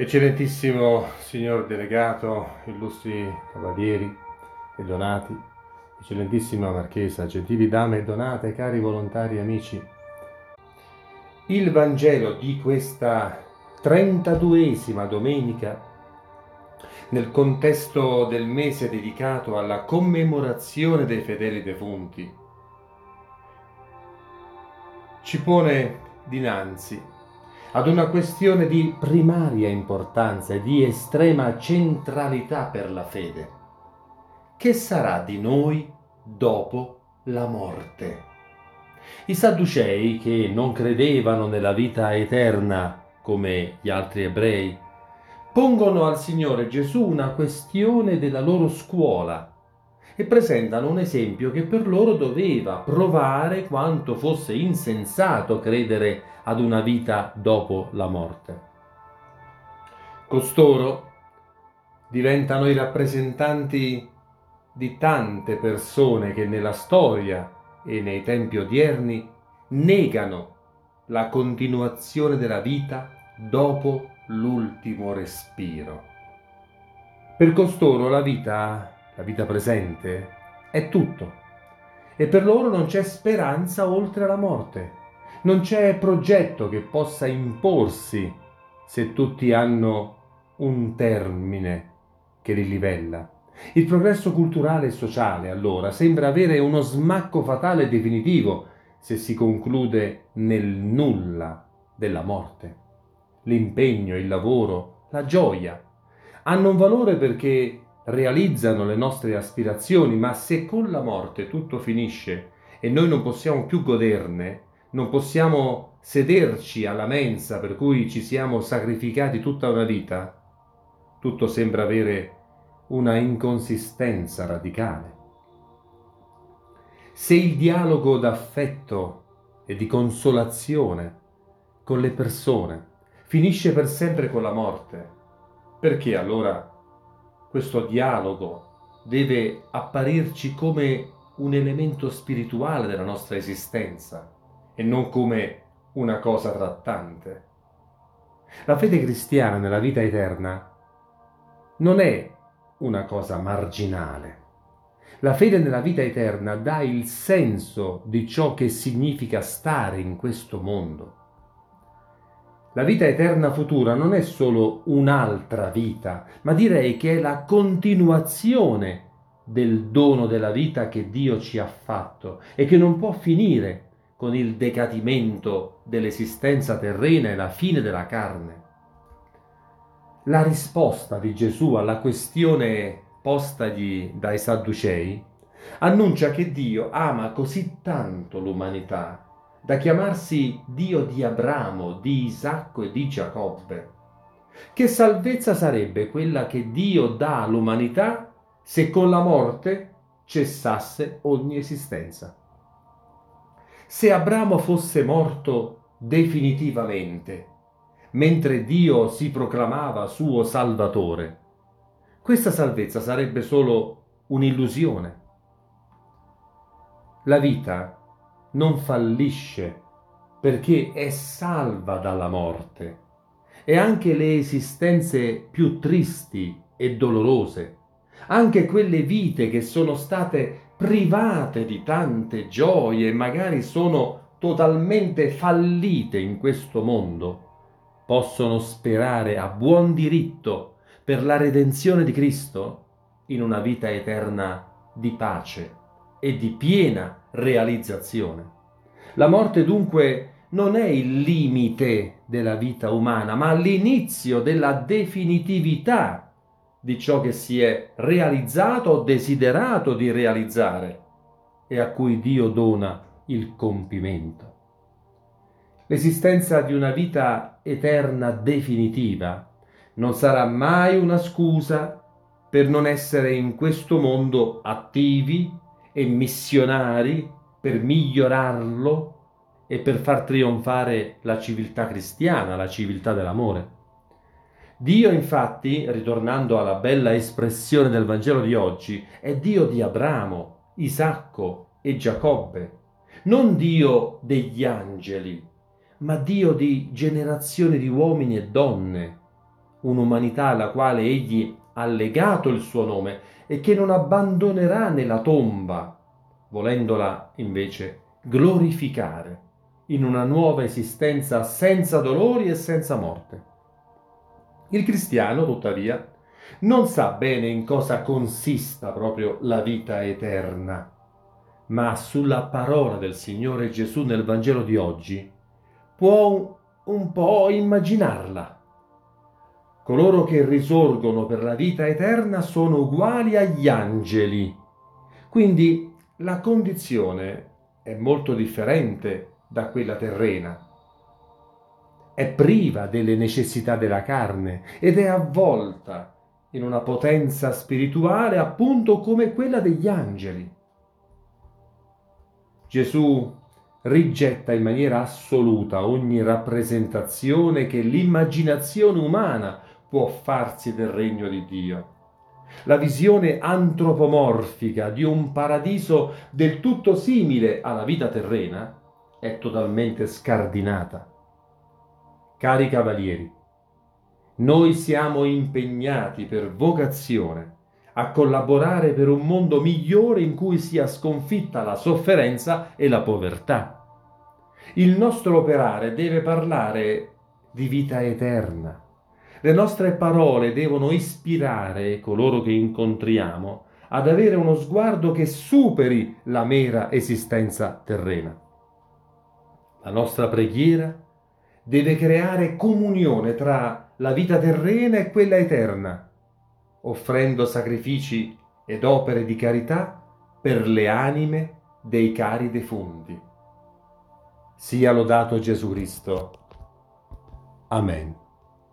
Eccellentissimo signor delegato, illustri cavalieri e donati, eccellentissima marchesa, gentili dame e donate, cari volontari amici, il Vangelo di questa 32esima domenica, nel contesto del mese dedicato alla commemorazione dei fedeli defunti, ci pone dinanzi ad una questione di primaria importanza e di estrema centralità per la fede. Che sarà di noi dopo la morte? I Sadducei, che non credevano nella vita eterna come gli altri ebrei, pongono al Signore Gesù una questione della loro scuola e presentano un esempio che per loro doveva provare quanto fosse insensato credere ad una vita dopo la morte. Costoro diventano i rappresentanti di tante persone che nella storia e nei tempi odierni negano la continuazione della vita dopo l'ultimo respiro. Per costoro la vita la vita presente, è tutto. E per loro non c'è speranza oltre la morte. Non c'è progetto che possa imporsi se tutti hanno un termine che li livella. Il progresso culturale e sociale, allora, sembra avere uno smacco fatale e definitivo se si conclude nel nulla della morte. L'impegno, il lavoro, la gioia hanno un valore perché realizzano le nostre aspirazioni, ma se con la morte tutto finisce e noi non possiamo più goderne, non possiamo sederci alla mensa per cui ci siamo sacrificati tutta una vita, tutto sembra avere una inconsistenza radicale. Se il dialogo d'affetto e di consolazione con le persone finisce per sempre con la morte, perché allora questo dialogo deve apparirci come un elemento spirituale della nostra esistenza e non come una cosa trattante. La fede cristiana nella vita eterna non è una cosa marginale. La fede nella vita eterna dà il senso di ciò che significa stare in questo mondo. La vita eterna futura non è solo un'altra vita, ma direi che è la continuazione del dono della vita che Dio ci ha fatto e che non può finire con il decadimento dell'esistenza terrena e la fine della carne. La risposta di Gesù alla questione postagli dai Sadducei annuncia che Dio ama così tanto l'umanità da chiamarsi Dio di Abramo, di Isacco e di Giacobbe. Che salvezza sarebbe quella che Dio dà all'umanità se con la morte cessasse ogni esistenza? Se Abramo fosse morto definitivamente, mentre Dio si proclamava suo Salvatore, questa salvezza sarebbe solo un'illusione. La vita non fallisce perché è salva dalla morte. E anche le esistenze più tristi e dolorose, anche quelle vite che sono state private di tante gioie e magari sono totalmente fallite in questo mondo, possono sperare a buon diritto per la redenzione di Cristo in una vita eterna di pace e di piena realizzazione. La morte dunque non è il limite della vita umana, ma l'inizio della definitività di ciò che si è realizzato o desiderato di realizzare e a cui Dio dona il compimento. L'esistenza di una vita eterna definitiva non sarà mai una scusa per non essere in questo mondo attivi e missionari per migliorarlo e per far trionfare la civiltà cristiana, la civiltà dell'amore. Dio infatti, ritornando alla bella espressione del Vangelo di oggi, è Dio di Abramo, Isacco e Giacobbe, non Dio degli angeli, ma Dio di generazioni di uomini e donne, un'umanità alla quale egli ha legato il suo nome e che non abbandonerà nella tomba, volendola invece glorificare in una nuova esistenza senza dolori e senza morte. Il cristiano, tuttavia, non sa bene in cosa consista proprio la vita eterna, ma sulla parola del Signore Gesù nel Vangelo di oggi può un po' immaginarla. Coloro che risorgono per la vita eterna sono uguali agli angeli. Quindi la condizione è molto differente da quella terrena. È priva delle necessità della carne ed è avvolta in una potenza spirituale appunto come quella degli angeli. Gesù rigetta in maniera assoluta ogni rappresentazione che l'immaginazione umana può farsi del regno di Dio. La visione antropomorfica di un paradiso del tutto simile alla vita terrena è totalmente scardinata. Cari cavalieri, noi siamo impegnati per vocazione a collaborare per un mondo migliore in cui sia sconfitta la sofferenza e la povertà. Il nostro operare deve parlare di vita eterna. Le nostre parole devono ispirare coloro che incontriamo ad avere uno sguardo che superi la mera esistenza terrena. La nostra preghiera deve creare comunione tra la vita terrena e quella eterna offrendo sacrifici ed opere di carità per le anime dei cari defunti. Sia lodato Gesù Cristo. Amen.